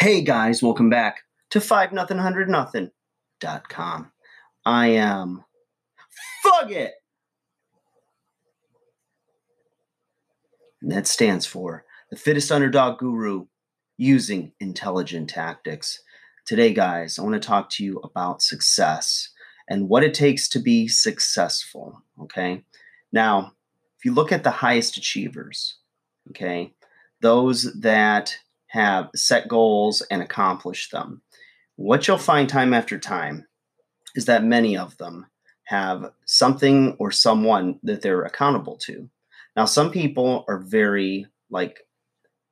Hey guys, welcome back to 5 nothing 100 nothing dot com. I am Fuck it. And that stands for the fittest underdog guru using intelligent tactics. Today, guys, I want to talk to you about success and what it takes to be successful. Okay. Now, if you look at the highest achievers, okay, those that have set goals and accomplished them. What you'll find time after time is that many of them have something or someone that they're accountable to. Now, some people are very like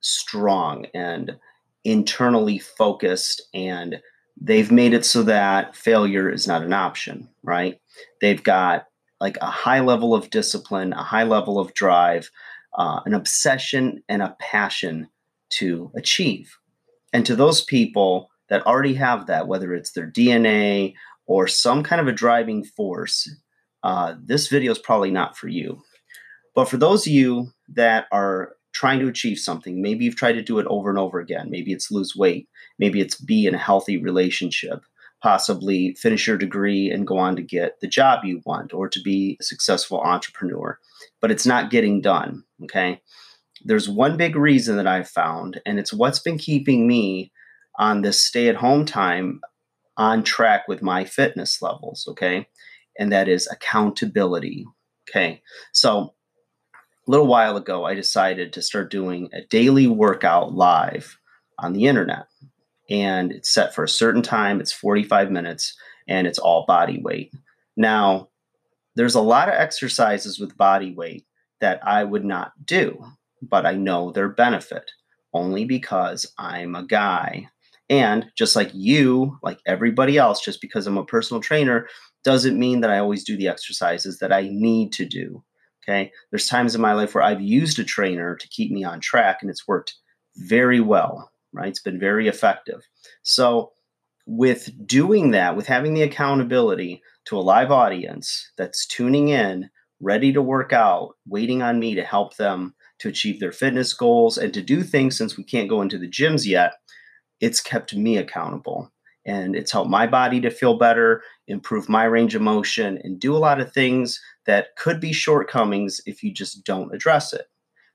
strong and internally focused, and they've made it so that failure is not an option, right? They've got like a high level of discipline, a high level of drive, uh, an obsession, and a passion to achieve. And to those people that already have that, whether it's their DNA or some kind of a driving force, uh, this video is probably not for you. But for those of you that are trying to achieve something, maybe you've tried to do it over and over again. Maybe it's lose weight, maybe it's be in a healthy relationship, possibly finish your degree and go on to get the job you want or to be a successful entrepreneur, but it's not getting done. Okay there's one big reason that I've found, and it's what's been keeping me on this stay at home time on track with my fitness levels. Okay. And that is accountability. Okay. So a little while ago, I decided to start doing a daily workout live on the internet. And it's set for a certain time, it's 45 minutes, and it's all body weight. Now, there's a lot of exercises with body weight that I would not do but I know their benefit only because I'm a guy. And just like you, like everybody else, just because I'm a personal trainer, doesn't mean that I always do the exercises that I need to do. Okay. There's times in my life where I've used a trainer to keep me on track and it's worked very well, right? It's been very effective. So, with doing that, with having the accountability to a live audience that's tuning in, ready to work out, waiting on me to help them to achieve their fitness goals and to do things since we can't go into the gyms yet, it's kept me accountable. And it's helped my body to feel better, improve my range of motion, and do a lot of things that could be shortcomings if you just don't address it.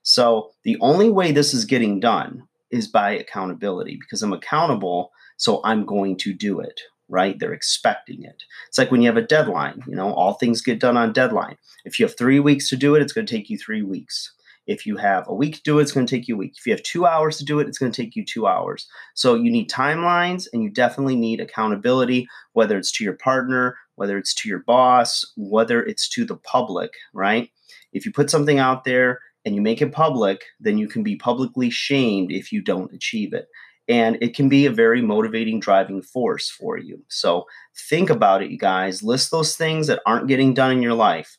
So, the only way this is getting done is by accountability because I'm accountable, so I'm going to do it, right? They're expecting it. It's like when you have a deadline, you know, all things get done on deadline. If you have three weeks to do it, it's going to take you three weeks. If you have a week to do it, it's going to take you a week. If you have two hours to do it, it's going to take you two hours. So you need timelines and you definitely need accountability, whether it's to your partner, whether it's to your boss, whether it's to the public, right? If you put something out there and you make it public, then you can be publicly shamed if you don't achieve it. And it can be a very motivating driving force for you. So think about it, you guys. List those things that aren't getting done in your life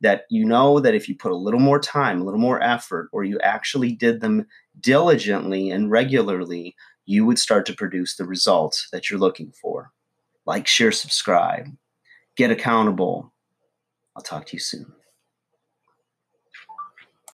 that you know that if you put a little more time, a little more effort, or you actually did them diligently and regularly, you would start to produce the results that you're looking for. Like, share, subscribe, get accountable. I'll talk to you soon.